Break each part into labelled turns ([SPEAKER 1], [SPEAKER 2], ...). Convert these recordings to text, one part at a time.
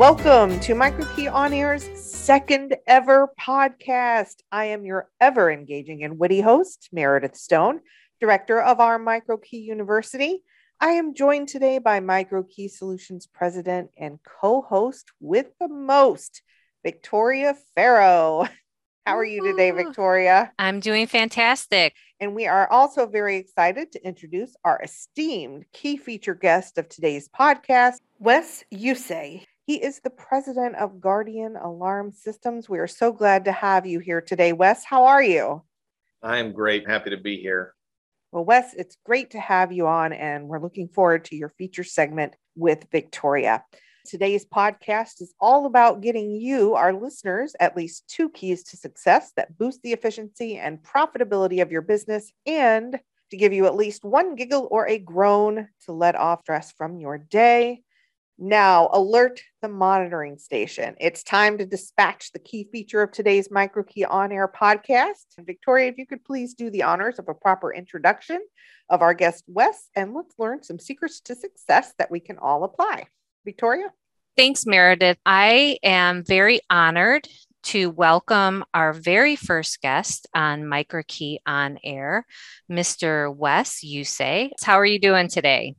[SPEAKER 1] Welcome to MicroKey On Air's second ever podcast. I am your ever engaging and witty host, Meredith Stone, director of our MicroKey University. I am joined today by MicroKey Solutions president and co host with the most, Victoria Farrow. How are you today, Victoria?
[SPEAKER 2] I'm doing fantastic.
[SPEAKER 1] And we are also very excited to introduce our esteemed key feature guest of today's podcast, Wes Usie. He is the president of Guardian Alarm Systems. We are so glad to have you here today. Wes, how are you?
[SPEAKER 3] I am great. Happy to be here.
[SPEAKER 1] Well, Wes, it's great to have you on, and we're looking forward to your feature segment with Victoria. Today's podcast is all about getting you, our listeners, at least two keys to success that boost the efficiency and profitability of your business and to give you at least one giggle or a groan to let off stress from your day. Now, alert the monitoring station. It's time to dispatch the key feature of today's MicroKey On Air podcast. And Victoria, if you could please do the honors of a proper introduction of our guest, Wes, and let's learn some secrets to success that we can all apply. Victoria?
[SPEAKER 2] Thanks, Meredith. I am very honored to welcome our very first guest on MicroKey On Air, Mr. Wes Usie. How are you doing today?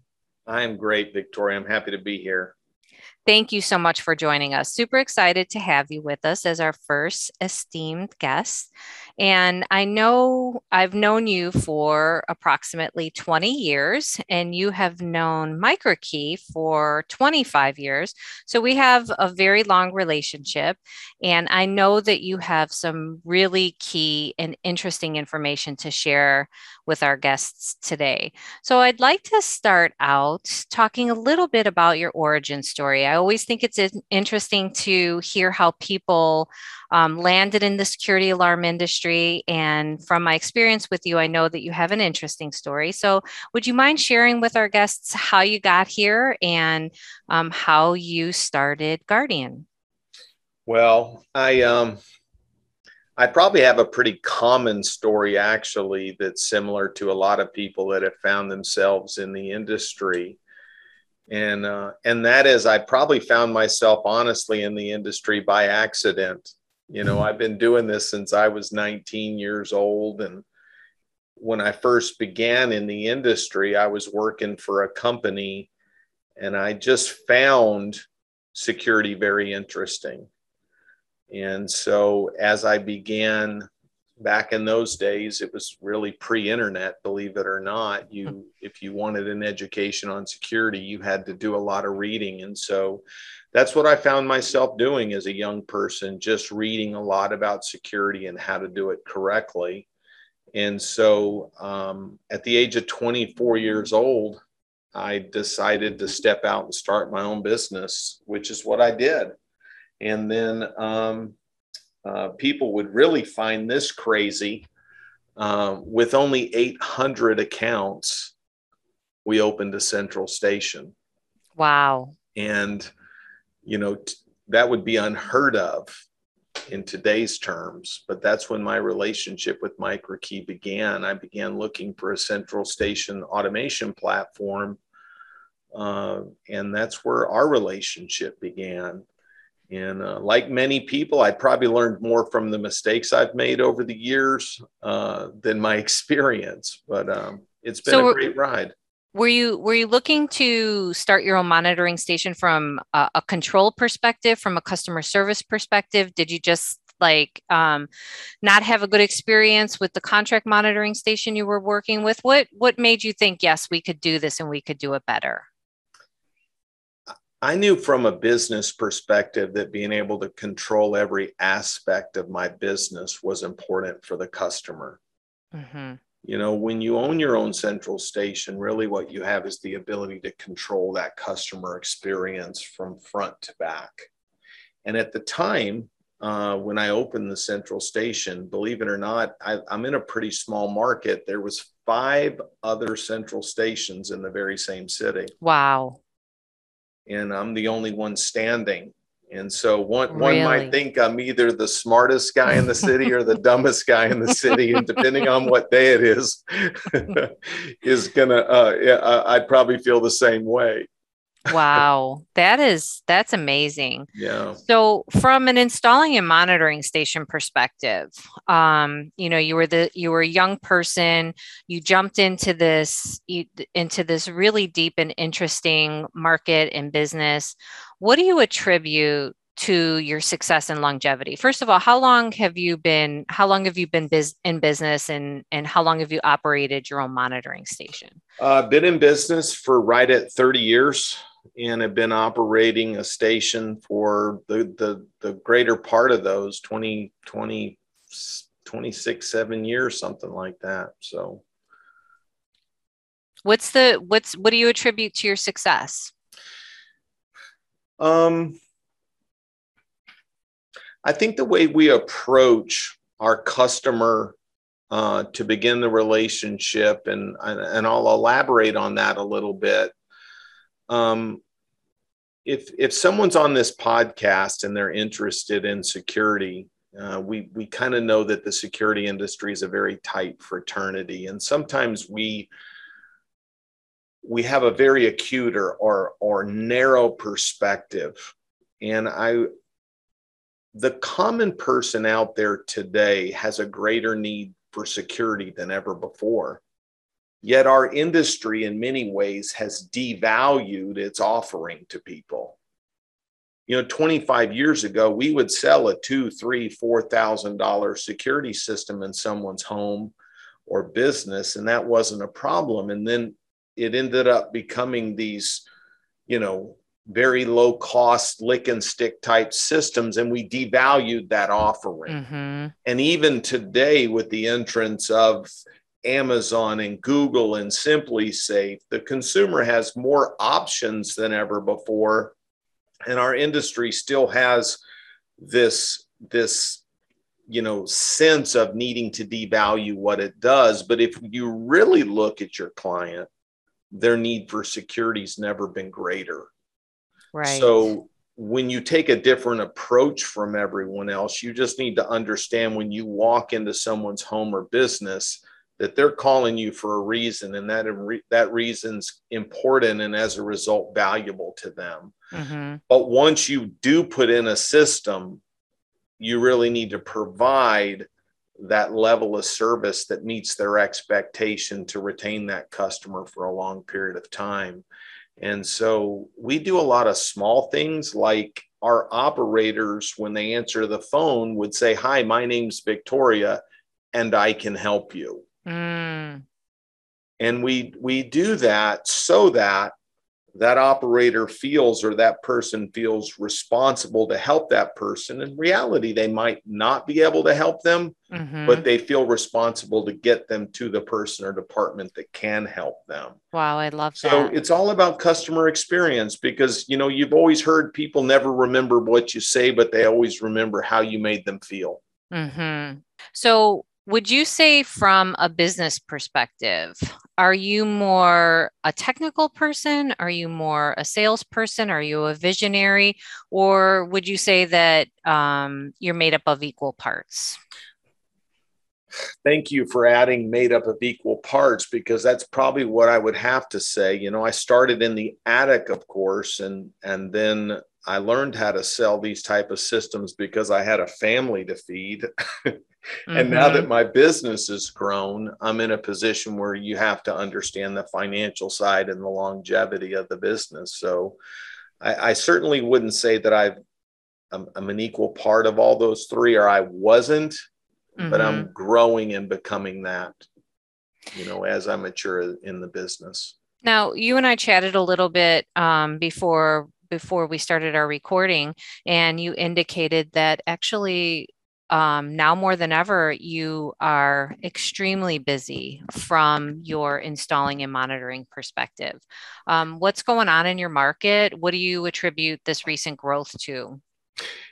[SPEAKER 3] I am great, Victoria. I'm happy to be here.
[SPEAKER 2] Thank you so much for joining us. Super excited to have you with us as our first esteemed guest. And I know I've known you for approximately 20 years, and you have known MicroKey for 25 years. So we have a very long relationship. And I know that you have some really key and interesting information to share with our guests today. So I'd like to start out talking a little bit about your origin story. I always think it's interesting to hear how people um, landed in the security alarm industry. And from my experience with you, I know that you have an interesting story. So would you mind sharing with our guests how you got here and um, how you started Guardian?
[SPEAKER 3] Well, I um, I probably have a pretty common story actually that's similar to a lot of people that have found themselves in the industry. And uh, and that is I probably found myself honestly in the industry by accident. You know, I've been doing this since I was 19 years old and when I first began in the industry, I was working for a company and I just found security very interesting and so as I began back in those days, it was really pre-internet, believe it or not. You, hmm. if you wanted an education on security, you had to do a lot of reading. And so that's what I found myself doing as a young person, just reading a lot about security and how to do it correctly. And so um, at the age of 24 years old, I decided to step out and start my own business, which is what I did. And then um, uh, people would really find this crazy. Uh, with only 800 accounts, we opened a central station.
[SPEAKER 2] Wow.
[SPEAKER 3] And, you know, t- that would be unheard of in today's terms, but that's when my relationship with MicroKey began. I began looking for a central station automation platform. Uh, and that's where our relationship began. And uh, like many people, I probably learned more from the mistakes I've made over the years uh, than my experience. But um, it's been so a great ride.
[SPEAKER 2] Were you were you looking to start your own monitoring station from a, a control perspective, from a customer service perspective? Did you just like um, not have a good experience with the contract monitoring station you were working with? What what made you think yes, we could do this and we could do it better?
[SPEAKER 3] I knew from a business perspective that being able to control every aspect of my business was important for the customer. Mm-hmm. You know, when you own your own central station, really what you have is the ability to control that customer experience from front to back. And at the time, uh, when I opened the central station, believe it or not, I, I'm in a pretty small market. There was five other central stations in the very same city.
[SPEAKER 2] Wow
[SPEAKER 3] and I'm the only one standing. And so one really? one might think I'm either the smartest guy in the city or the dumbest guy in the city, and depending on what day it is, is gonna uh, I'd probably feel the same way.
[SPEAKER 2] Wow, that is that's amazing.
[SPEAKER 3] Yeah.
[SPEAKER 2] So, from an installing and monitoring station perspective, um, you know, you were the you were a young person, you jumped into this you, into this really deep and interesting market and business. What do you attribute to your success and longevity? First of all, how long have you been how long have you been biz- in business and and how long have you operated your own monitoring station?
[SPEAKER 3] I've uh, been in business for right at 30 years and have been operating a station for the the, the greater part of those 20 20 26 7 years something like that so.
[SPEAKER 2] What's the what's what do you attribute to your success?
[SPEAKER 3] Um i think the way we approach our customer uh, to begin the relationship and and I'll elaborate on that a little bit um, if if someone's on this podcast and they're interested in security, uh, we we kind of know that the security industry is a very tight fraternity, and sometimes we we have a very acute or or, or narrow perspective, and I the common person out there today has a greater need for security than ever before. Yet our industry, in many ways, has devalued its offering to people. You know, 25 years ago, we would sell a two, three, four thousand dollar security system in someone's home or business, and that wasn't a problem. And then it ended up becoming these, you know, very low cost lick and stick type systems and we devalued that offering mm-hmm. and even today with the entrance of Amazon and Google and SimpliSafe, the consumer has more options than ever before. And our industry still has this, this, you know, sense of needing to devalue what it does. But if you really look at your client, their need for security has never been greater.
[SPEAKER 2] Right.
[SPEAKER 3] So when you take a different approach from everyone else, you just need to understand when you walk into someone's home or business that they're calling you for a reason and that that reason's important and as a result valuable to them. Mm-hmm. but once you do put in a system you really need to provide that level of service that meets their expectation to retain that customer for a long period of time. And so we do a lot of small things like our operators when they answer the phone would say hi my name's victoria and i can help you Mm. And we we do that so that that operator feels or that person feels responsible to help that person. In reality, they might not be able to help them, mm-hmm. but they feel responsible to get them to the person or department that can help them.
[SPEAKER 2] Wow, I love
[SPEAKER 3] so
[SPEAKER 2] that.
[SPEAKER 3] So it's all about customer experience because you know you've always heard people never remember what you say, but they always remember how you made them feel.
[SPEAKER 2] Mm-hmm. So would you say, from a business perspective, are you more a technical person? Are you more a salesperson? Are you a visionary? Or would you say that um, you're made up of equal parts?
[SPEAKER 3] Thank you for adding made up of equal parts because that's probably what I would have to say. You know, I started in the attic, of course, and and then I learned how to sell these type of systems because I had a family to feed. Mm-hmm. And now that mm-hmm. my business has grown, I'm in a position where you have to understand the financial side and the longevity of the business. So I, I certainly wouldn't say that I've, I'm, I'm, an equal part of all those three, or I wasn't, mm-hmm. but I'm mm-hmm. growing and becoming that, you know, as I mature in the business.
[SPEAKER 2] Now, you and I chatted a little bit um, before before we started our recording, and you indicated that actually um, now more than ever, you are extremely busy from your installing and monitoring perspective. Um, what's going on in your market? What do you attribute this recent growth to?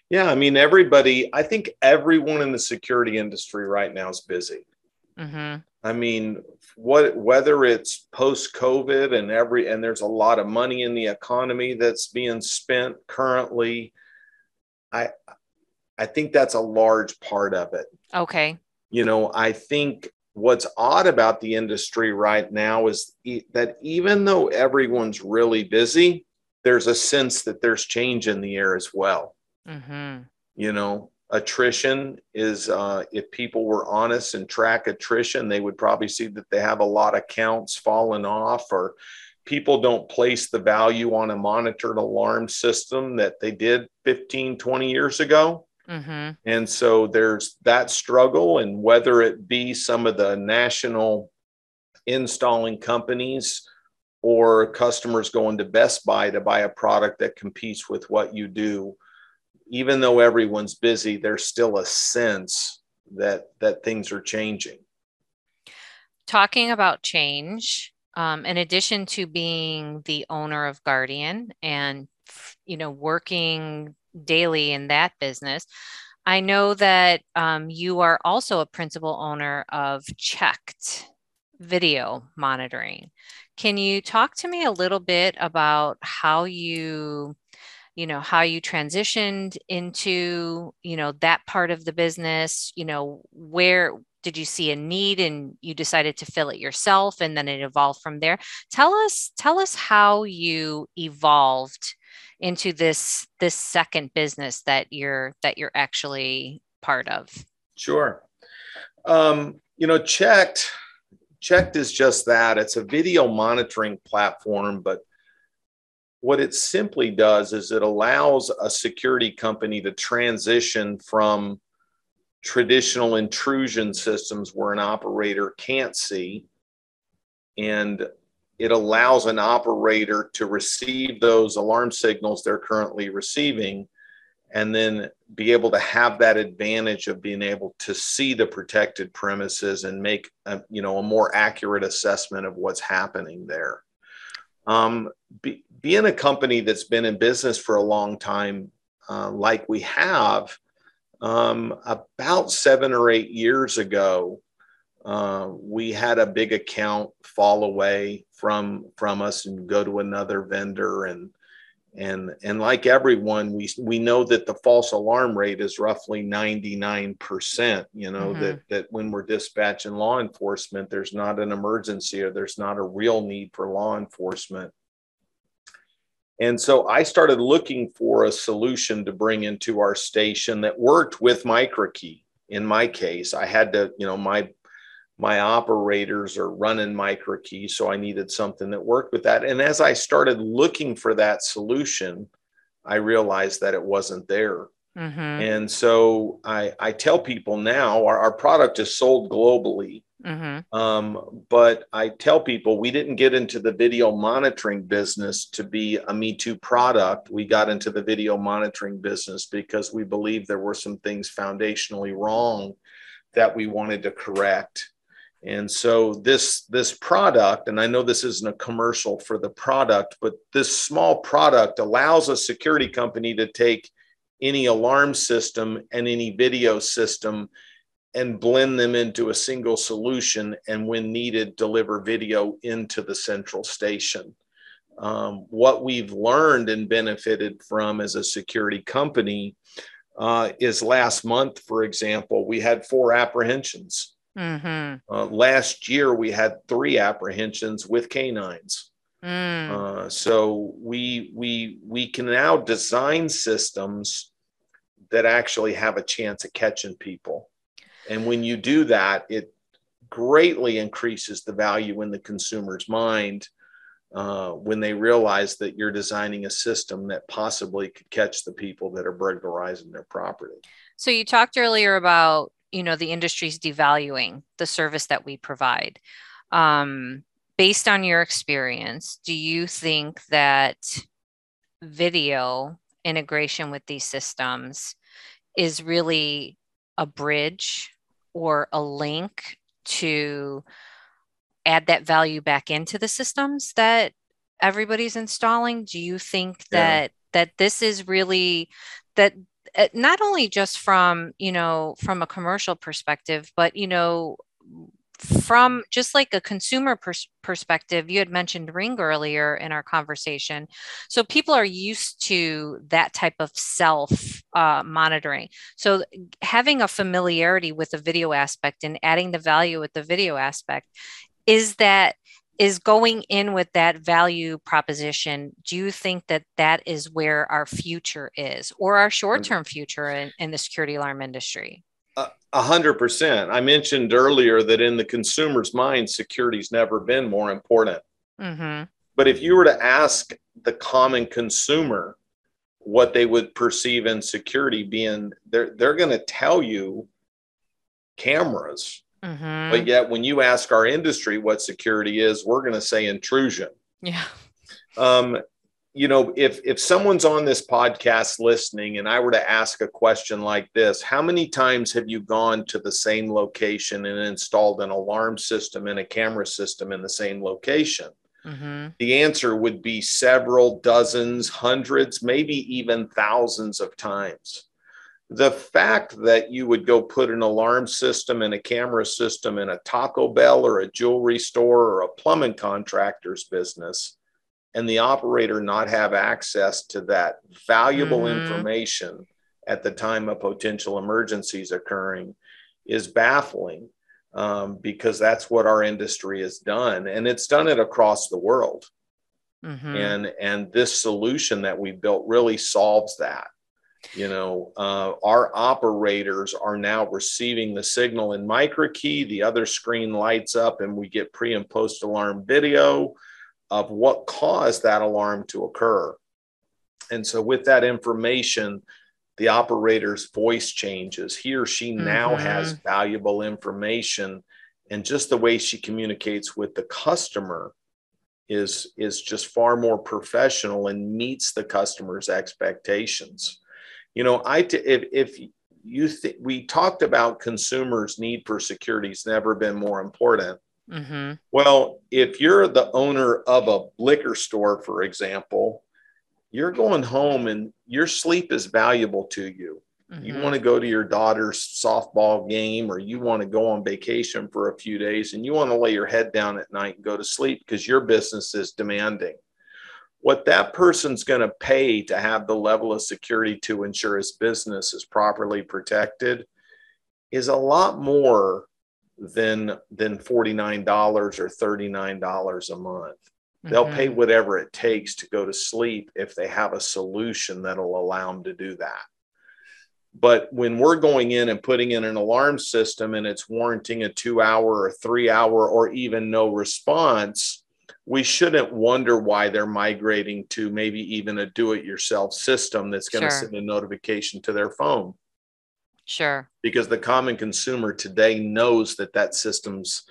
[SPEAKER 3] Yeah, I mean, everybody, I think everyone in the security industry right now is busy. Mm-hmm. I mean, what whether it's post COVID and every and there's a lot of money in the economy that's being spent currently. I I think that's a large part of it.
[SPEAKER 2] Okay.
[SPEAKER 3] You know, I think what's odd about the industry right now is e- that even though everyone's really busy, there's a sense that there's change in the air as well. Mm-hmm. You know, attrition is uh, if people were honest and track attrition, they would probably see that they have a lot of counts falling off or people don't place the value on a monitored alarm system that they did 15, 20 years ago. Mm-hmm. And so there's that struggle, and whether it be some of the national installing companies or customers going to Best Buy to buy a product that competes with what you do, even though everyone's busy, there's still a sense that that things are changing.
[SPEAKER 2] Talking about change, um, in addition to being the owner of Guardian and you know working daily in that business, I know that um, you are also a principal owner of CHeKT Video Monitoring. Can you talk to me a little bit about how you you know how you transitioned into you know that part of the business? You know where did you see a need and you decided to fill it yourself and then it evolved from there? Tell us tell us how you evolved into this this second business that you're that you're actually part of?
[SPEAKER 3] Sure. Um, you know CHeKT CHeKT is just that. It's a video monitoring platform but what it simply does is it allows a security company to transition from traditional intrusion systems where an operator can't see and it allows an operator to receive those alarm signals they're currently receiving and then be able to have that advantage of being able to see the protected premises and make a, you know a more accurate assessment of what's happening there. Um, be, being a company that's been in business for a long time uh, like we have um, about seven or eight years ago, uh, we had a big account fall away from from us and go to another vendor and and and like everyone we we know that the false alarm rate is roughly 99% you know mm-hmm. that that when we're dispatching law enforcement there's not an emergency or there's not a real need for law enforcement and so I started looking for a solution to bring into our station that worked with MicroKey. In my case, I had to, you know, my my operators are running MicroKey, so I needed something that worked with that. And as I started looking for that solution, I realized that it wasn't there. Mm-hmm. And so I, I tell people now our, our product is sold globally. Mm-hmm. Um, but I tell people we didn't get into the video monitoring business to be a Me Too product. We got into the video monitoring business because we believed there were some things foundationally wrong that we wanted to correct. And so this this product, and I know this isn't a commercial for the product, but this small product allows a security company to take any alarm system and any video system and blend them into a single solution and when needed deliver video into the central station. Um, what we've learned and benefited from as a security company uh, is last month for example we had four apprehensions mm-hmm. uh, last year we had three apprehensions with canines Mm. Uh, so we we we can now design systems that actually have a chance of catching people. And when you do that, it greatly increases the value in the consumer's mind uh, when they realize that you're designing a system that possibly could catch the people that are burglarizing their property.
[SPEAKER 2] So you talked earlier about you know the industry's devaluing the service that we provide. Um, based on your experience, do you think that video integration with these systems is really a bridge or a link to add that value back into the systems that everybody's installing do you think that yeah. that this is really that not only just from you know from a commercial perspective but you know from just like a consumer pers- perspective, you had mentioned Ring earlier in our conversation. So people are used to that type of self uh, monitoring. So having a familiarity with the video aspect and adding the value with the video aspect is that is going in with that value proposition do you think that that is where our future is or our short-term future in, in the security alarm industry?
[SPEAKER 3] A hundred percent. I mentioned earlier that in the consumer's mind security's never been more important. Mm-hmm. but if you were to ask the common consumer what they would perceive in security being they're they're going to tell you cameras Mm-hmm. But yet, when you ask our industry what security is, we're going to say intrusion.
[SPEAKER 2] Yeah.
[SPEAKER 3] Um, you know, if if someone's on this podcast listening, and I were to ask a question like this, how many times have you gone to the same location and installed an alarm system and a camera system in the same location? Mm-hmm. The answer would be several dozens, hundreds, maybe even thousands of times the fact that you would go put an alarm system and a camera system in a Taco Bell or a jewelry store or a plumbing contractor's business and the operator not have access to that valuable mm-hmm. information at the time of potential emergencies occurring is baffling um, because that's what our industry has done and it's done it across the world mm-hmm. and and this solution that we built really solves that you know uh, our operators are now receiving the signal in microkey. The other screen lights up and we get pre and post alarm video of what caused that alarm to occur. And so with that information the operator's voice changes. He or she mm-hmm. now has valuable information and just the way she communicates with the customer is is just far more professional and meets the customer's expectations you know, I t- if if you think we talked about consumers' need for security has never been more important. Mm-hmm. Well, if you're the owner of a liquor store, for example, you're going home and your sleep is valuable to you. Mm-hmm. You want to go to your daughter's softball game or you want to go on vacation for a few days and you want to lay your head down at night and go to sleep because your business is demanding what that person's going to pay to have the level of security to ensure his business is properly protected is a lot more than than $49 or $39 a month. They'll mm-hmm. pay whatever it takes to go to sleep if they have a solution that'll allow them to do that. But when we're going in and putting in an alarm system and it's warranting a two hour or three hour or even no response, we shouldn't wonder why they're migrating to maybe even a do it yourself system that's going to sure. send a notification to their phone.
[SPEAKER 2] Sure.
[SPEAKER 3] Because the common consumer today knows that that system's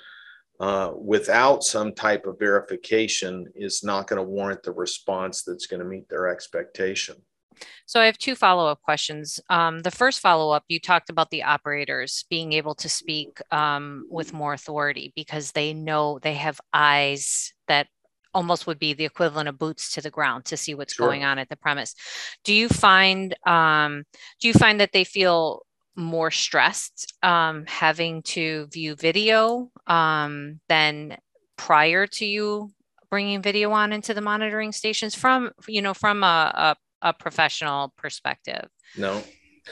[SPEAKER 3] uh, without some type of verification is not going to warrant the response that's going to meet their expectation.
[SPEAKER 2] So I have two follow-up questions. Um, the first follow-up, you talked about the operators being able to speak um, with more authority because they know they have eyes that almost would be the equivalent of boots to the ground to see what's sure. going on at the premise. Do you find um, do you find that they feel more stressed um, having to view video um, than prior to you bringing video on into the monitoring stations from you know from a, a a professional perspective?
[SPEAKER 3] No.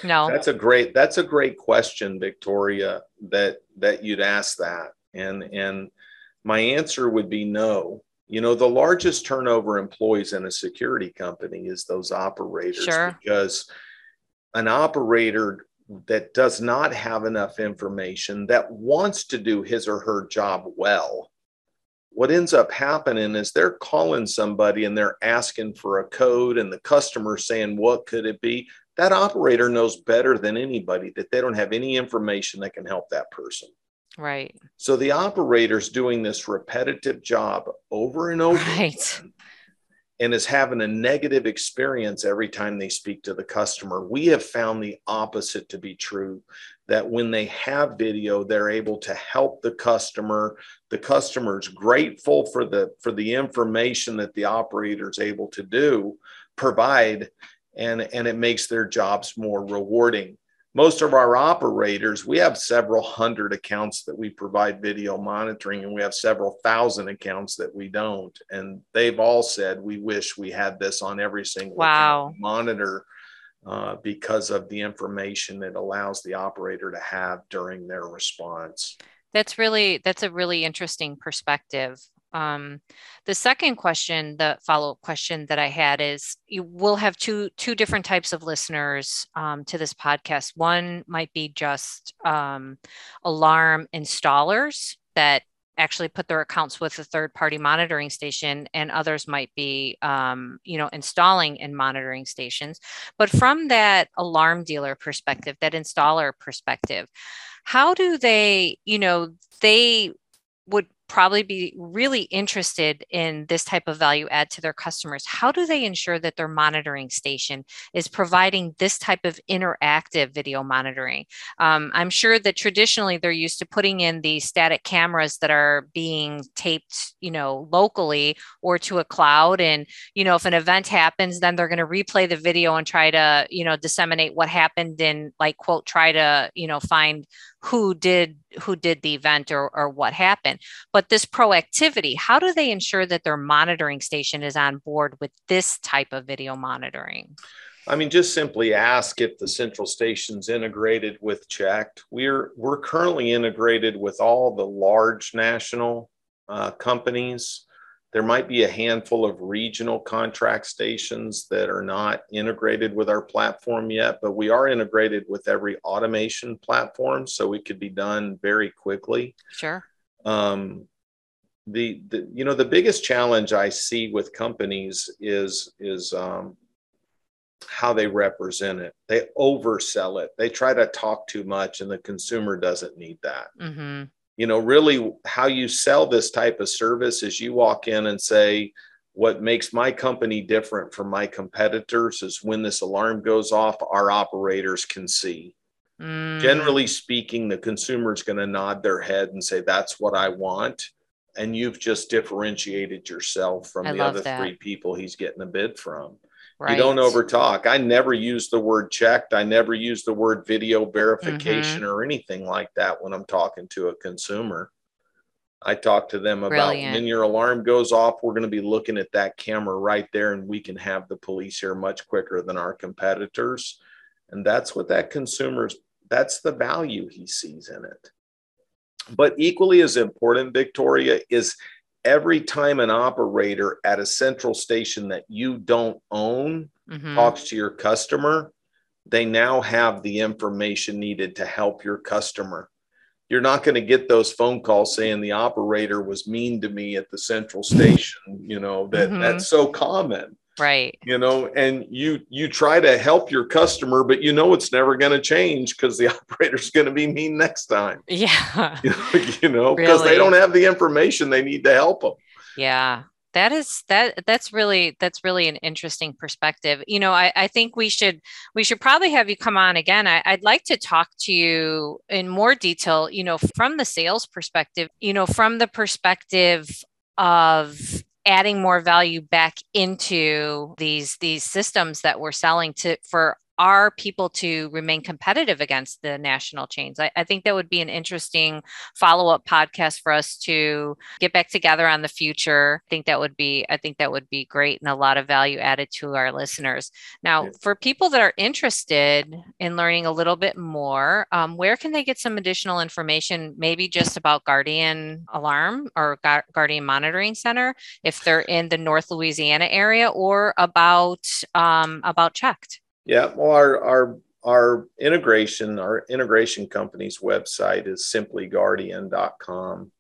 [SPEAKER 2] No.
[SPEAKER 3] That's a great that's a great question, Victoria, that that you'd ask that. And and my answer would be no. You know, the largest turnover employees in a security company is those operators
[SPEAKER 2] sure.
[SPEAKER 3] because an operator that does not have enough information that wants to do his or her job well what ends up happening is they're calling somebody and they're asking for a code and the customer saying what could it be? That operator knows better than anybody that they don't have any information that can help that person.
[SPEAKER 2] Right.
[SPEAKER 3] So the operator's doing this repetitive job over and over
[SPEAKER 2] right.
[SPEAKER 3] and is having a negative experience every time they speak to the customer. We have found the opposite to be true that when they have video they're able to help the customer. The customer's grateful for the for the information that the operator is able to do provide and and it makes their jobs more rewarding. Most of our operators we have several hundred accounts that we provide video monitoring and we have several thousand accounts that we don't. And they've all said we wish we had this on every single
[SPEAKER 2] wow.
[SPEAKER 3] monitor uh, because of the information it allows the operator to have during their response.
[SPEAKER 2] That's really that's a really interesting perspective Um, the second question, the follow-up question that I had is, you will have two two different types of listeners um, to this podcast. One might be just um, alarm installers that actually put their accounts with a third party monitoring station and others might be um, you know installing and monitoring stations. But from that alarm dealer perspective that installer perspective how do they you know they would probably be really interested in this type of value add to their customers. How do they ensure that their monitoring station is providing this type of interactive video monitoring? Um, I'm sure that traditionally they're used to putting in the static cameras that are being taped, you know, locally or to a cloud. And, you know, if an event happens, then they're going to replay the video and try to, you know, disseminate what happened and like, quote, try to, you know, find who did who did the event or, or what happened. But this proactivity how do they ensure that their monitoring station is on board with this type of video monitoring?
[SPEAKER 3] I mean just simply ask if the central station's integrated with CHeKT we're we're currently integrated with all the large national uh, companies there might be a handful of regional contract stations that are not integrated with our platform yet, but we are integrated with every automation platform, so we could be done very quickly.
[SPEAKER 2] Sure.
[SPEAKER 3] Um, the, the you know the biggest challenge I see with companies is is um, how they represent it. They oversell it. They try to talk too much, and the consumer doesn't need that. Mm-hmm you know really how you sell this type of service is you walk in and say what makes my company different from my competitors is when this alarm goes off our operators can see mm. generally speaking the consumer is going to nod their head and say that's what i want and you've just differentiated yourself from I the other that. three people he's getting a bid from Right. You don't overtalk. I never use the word CHeKT. I never use the word video verification mm-hmm. or anything like that when I'm talking to a consumer. I talk to them about Brilliant. when your alarm goes off, we're going to be looking at that camera right there, and we can have the police here much quicker than our competitors. And that's what that consumer's that's the value he sees in it. But equally as important, Victoria, is every time an operator at a central station that you don't own mm-hmm. talks to your customer, they now have the information needed to help your customer. You're not going to get those phone calls saying the operator was mean to me at the central station, you know, that mm-hmm. that's so common
[SPEAKER 2] right.
[SPEAKER 3] You know and you you try to help your customer but you know it's never going to change because the operator's going to be mean next time.
[SPEAKER 2] Yeah.
[SPEAKER 3] You know because really? they don't have the information they need to help them
[SPEAKER 2] yeah. That is that that's really that's really an interesting perspective. You know I, I think we should we should probably have you come on again. I, i'd like to talk to you in more detail you know from the sales perspective you know from the perspective of adding more value back into these these systems that we're selling to for are people to remain competitive against the national chains? I, I think that would be an interesting follow up podcast for us to get back together on the future. I think that would be I think that would be great and a lot of value added to our listeners. Now, yes. for people that are interested in learning a little bit more, um, where can they get some additional information? Maybe just about Guardian Alarm or Guardian Monitoring Center if they're in the North Louisiana area, or about um, about CHeKT.
[SPEAKER 3] Yeah, well, our our our integration, our integration company's website is simplyguardian.com.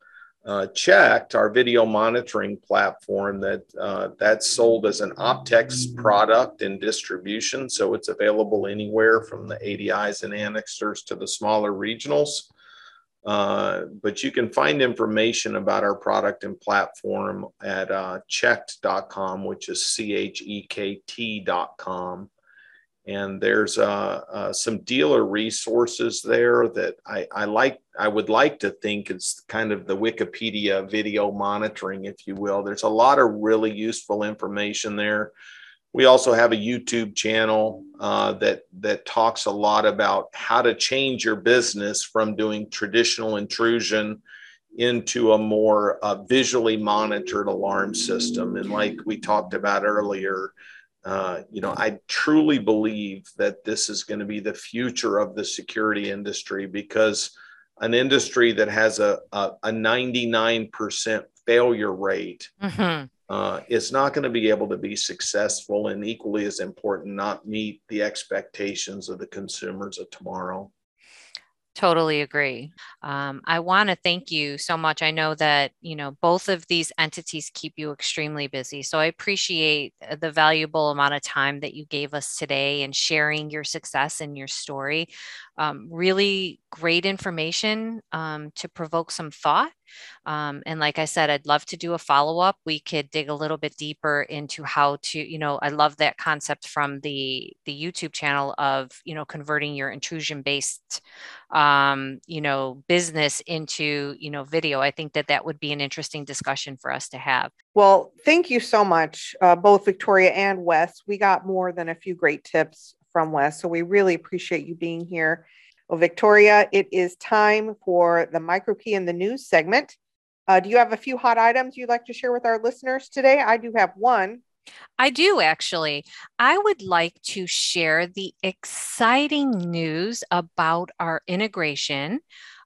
[SPEAKER 3] Uh, CHeKT our video monitoring platform that uh, that's sold as an Optex product in distribution, so it's available anywhere from the ADIs and Anixters to the smaller regionals. Uh, but you can find information about our product and platform at uh, chekt.com, which is C H E K T.com and there's uh, uh, some dealer resources there that I, I, like i would like to think it's kind of the wikipedia video monitoring if you will. There's a lot of really useful information there. We also have a youtube channel uh, that that talks a lot about how to change your business from doing traditional intrusion into a more uh, visually monitored alarm system. And like we talked about earlier uh, you know, I truly believe that this is going to be the future of the security industry because an industry that has a, a, a 99% failure rate mm-hmm. uh, is not going to be able to be successful and equally as important, not meet the expectations of the consumers of tomorrow.
[SPEAKER 2] Totally agree. Um, I want to thank you so much. I know that you know both of these entities keep you extremely busy, so I appreciate uh, the valuable amount of time that you gave us today and sharing your success and your story. Um, really great information um, to provoke some thought. Um, and like I said, I'd love to do a follow up. We could dig a little bit deeper into how to, you know, I love that concept from the the YouTube channel of, you know, converting your intrusion based, um, you know, business into, you know, video. I think that that would be an interesting discussion for us to have.
[SPEAKER 1] Well, thank you so much, uh, both Victoria and Wes. We got more than a few great tips from Wes. So we really appreciate you being here. Well, Victoria, it is time for the MicroKey in the news segment. Uh, do you have a few hot items you'd like to share with our listeners today? I do have one.
[SPEAKER 2] I do actually. I would like to share the exciting news about our integration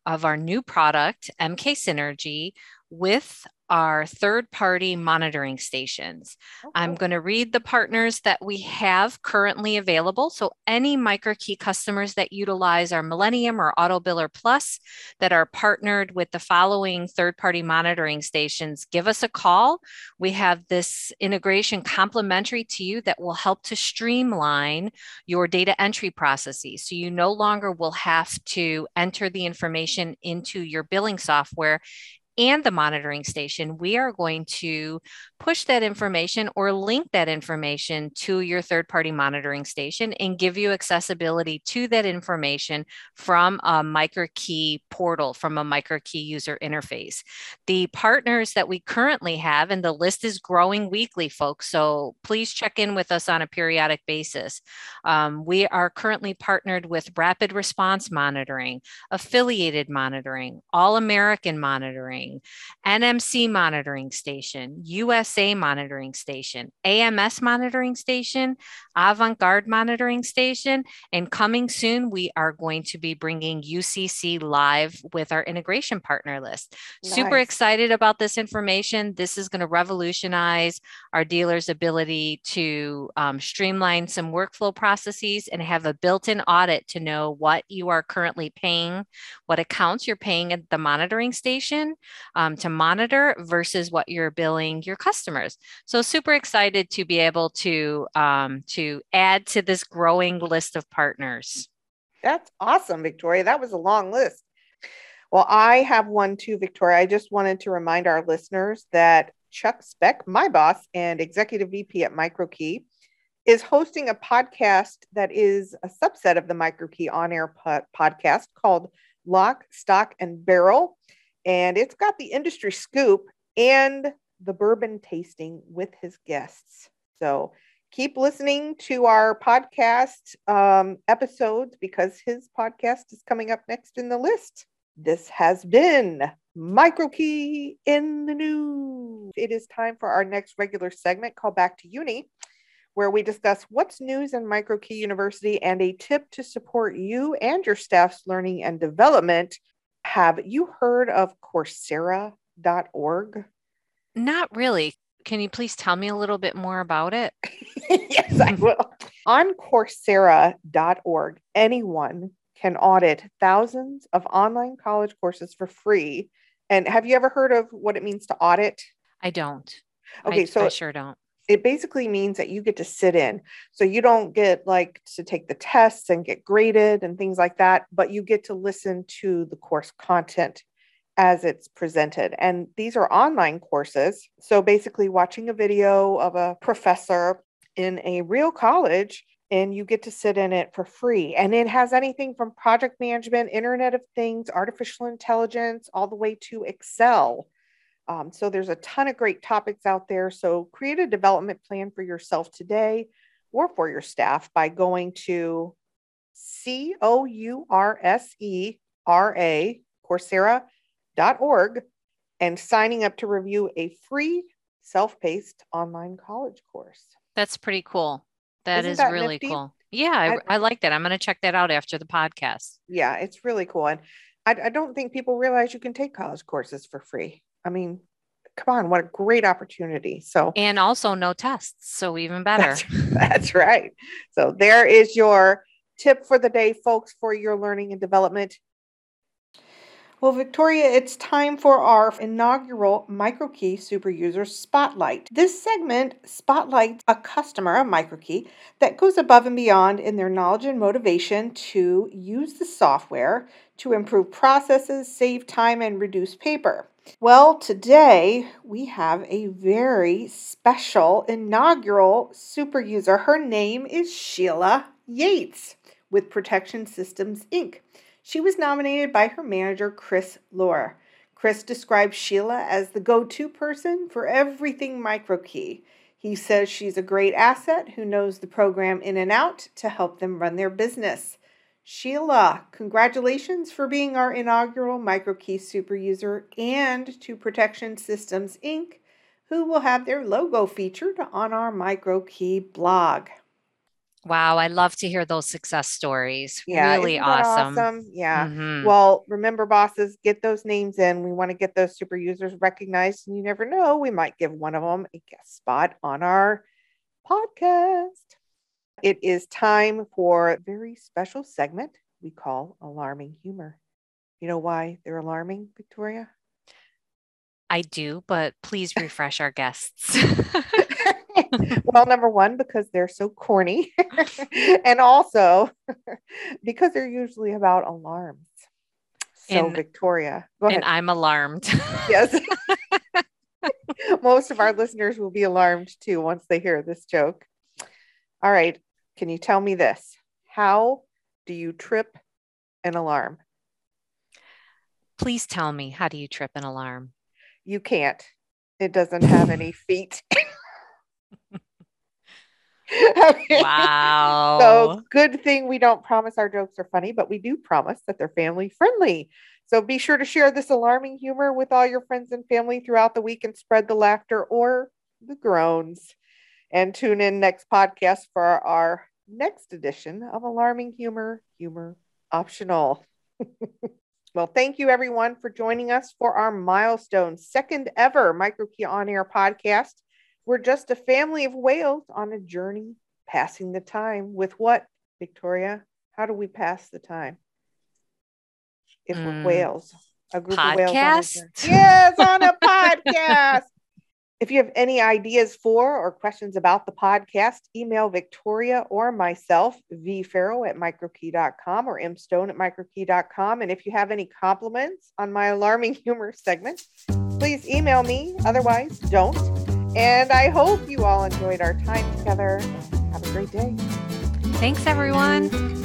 [SPEAKER 2] of our new product, MK Synergy, with are third party monitoring stations. Okay. I'm going to read the partners that we have currently available. So, any MicroKey customers that utilize our Millennium or AutoBiller Plus that are partnered with the following third party monitoring stations, give us a call. We have this integration complimentary to you that will help to streamline your data entry processes. So, you no longer will have to enter the information into your billing software and the monitoring station, we are going to push that information or link that information to your third party monitoring station and give you accessibility to that information from a MicroKey portal, from a MicroKey user interface. The partners that we currently have, and the list is growing weekly, folks, so please check in with us on a periodic basis. Um, we are currently partnered with Rapid Response Monitoring, Affiliated Monitoring, All American Monitoring, NMC Monitoring Station, US USA monitoring station, AMS monitoring station, Avant Garde monitoring station, and coming soon, we are going to be bringing UCC live with our integration partner list. Nice. Super excited about this information. This is going to revolutionize our dealers' ability to um, streamline some workflow processes and have a built in audit to know what you are currently paying, what accounts you're paying at the monitoring station um, to monitor versus what you're billing your customers customers. So super excited to be able to um, to add to this growing list of partners.
[SPEAKER 1] That's awesome, Victoria. That was a long list. Well, I have one too, Victoria. I just wanted to remind our listeners that Chuck Speck, my boss and executive VP at MicroKey, is hosting a podcast that is a subset of the MicroKey on air po- podcast called Lock, Stock, and Barrel. And it's got the industry scoop and the bourbon tasting with his guests. So keep listening to our podcast um, episodes because his podcast is coming up next in the list. This has been MicroKey in the News. It is time for our next regular segment called Back to Uni, where we discuss what's news in MicroKey University and a tip to support you and your staff's learning and development. Have you heard of Coursera.org?
[SPEAKER 2] Not really. Can you please tell me a little bit more about it?
[SPEAKER 1] yes, I will. On Coursera.org, anyone can audit thousands of online college courses for free. And have you ever heard of what it means to audit?
[SPEAKER 2] I don't.
[SPEAKER 1] Okay,
[SPEAKER 2] I,
[SPEAKER 1] so
[SPEAKER 2] I sure don't.
[SPEAKER 1] It basically means that you get to sit in. So you don't get like to take the tests and get graded and things like that, but you get to listen to the course content as it's presented. And these are online courses. So basically, watching a video of a professor in a real college and you get to sit in it for free. And it has anything from project management, Internet of Things, artificial intelligence, all the way to Excel. Um, so there's a ton of great topics out there. So create a development plan for yourself today or for your staff by going to C O U R S E R A, Coursera org and signing up to review a free self-paced online college course.
[SPEAKER 2] That's pretty cool. That Isn't is that really nifty? cool. Yeah, I, I, like that. I'm going to check that out after the podcast.
[SPEAKER 1] Yeah, it's really cool. And I, I don't think people realize you can take college courses for free. I mean, come on, what a great opportunity. So,
[SPEAKER 2] and also no tests. So, even better.
[SPEAKER 1] That's, that's right. So, there is your tip for the day, folks, for your learning and development. Well, Victoria, it's time for our inaugural MicroKey Super User Spotlight. This segment spotlights a customer of MicroKey that goes above and beyond in their knowledge and motivation to use the software to improve processes, save time, and reduce paper. Well, today we have a very special inaugural super user. Her name is Sheila Yates with Protection Systems Inc. She was nominated by her manager, Chris Lohr. Chris describes Sheila as the go to person for everything MicroKey. He says she's a great asset who knows the program in and out to help them run their business. Sheila, congratulations for being our inaugural MicroKey super user and to Protection Systems Inc., who will have their logo featured on our MicroKey blog.
[SPEAKER 2] Wow, I love to hear those success stories. Yeah, really awesome. awesome.
[SPEAKER 1] Yeah. Mm-hmm. Well, remember, bosses, get those names in. We want to get those super users recognized, and you never know, we might give one of them a guest spot on our podcast. It is time for a very special segment we call alarming humor. You know why they're alarming, Victoria?
[SPEAKER 2] I do, but please refresh our guests.
[SPEAKER 1] well, number one, because they're so corny, and also because they're usually about alarms. So, and, Victoria,
[SPEAKER 2] go ahead. And I'm alarmed.
[SPEAKER 1] yes. Most of our listeners will be alarmed too once they hear this joke. All right. Can you tell me this? How do you trip an alarm?
[SPEAKER 2] Please tell me, how do you trip an alarm?
[SPEAKER 1] You can't. It doesn't have any feet.
[SPEAKER 2] Wow.
[SPEAKER 1] so good thing we don't promise our jokes are funny, but we do promise that they're family friendly. So be sure to share this alarming humor with all your friends and family throughout the week and spread the laughter or the groans. And tune in next podcast for our next edition of Alarming Humor, Humor Optional. well, thank you everyone for joining us for our milestone second ever MicroKey On Air podcast. We're just a family of whales on a journey passing the time with what, Victoria? How do we pass the time? If mm. we're whales,
[SPEAKER 2] a group podcast? of whales.
[SPEAKER 1] On yes, on a podcast. If you have any ideas for or questions about the podcast, email Victoria or myself, vfarrow at microkey.com or mstone at microkey.com. And if you have any compliments on my alarming humor segment, please email me. Otherwise, don't. And I hope you all enjoyed our time together. Have a great day.
[SPEAKER 2] Thanks, everyone.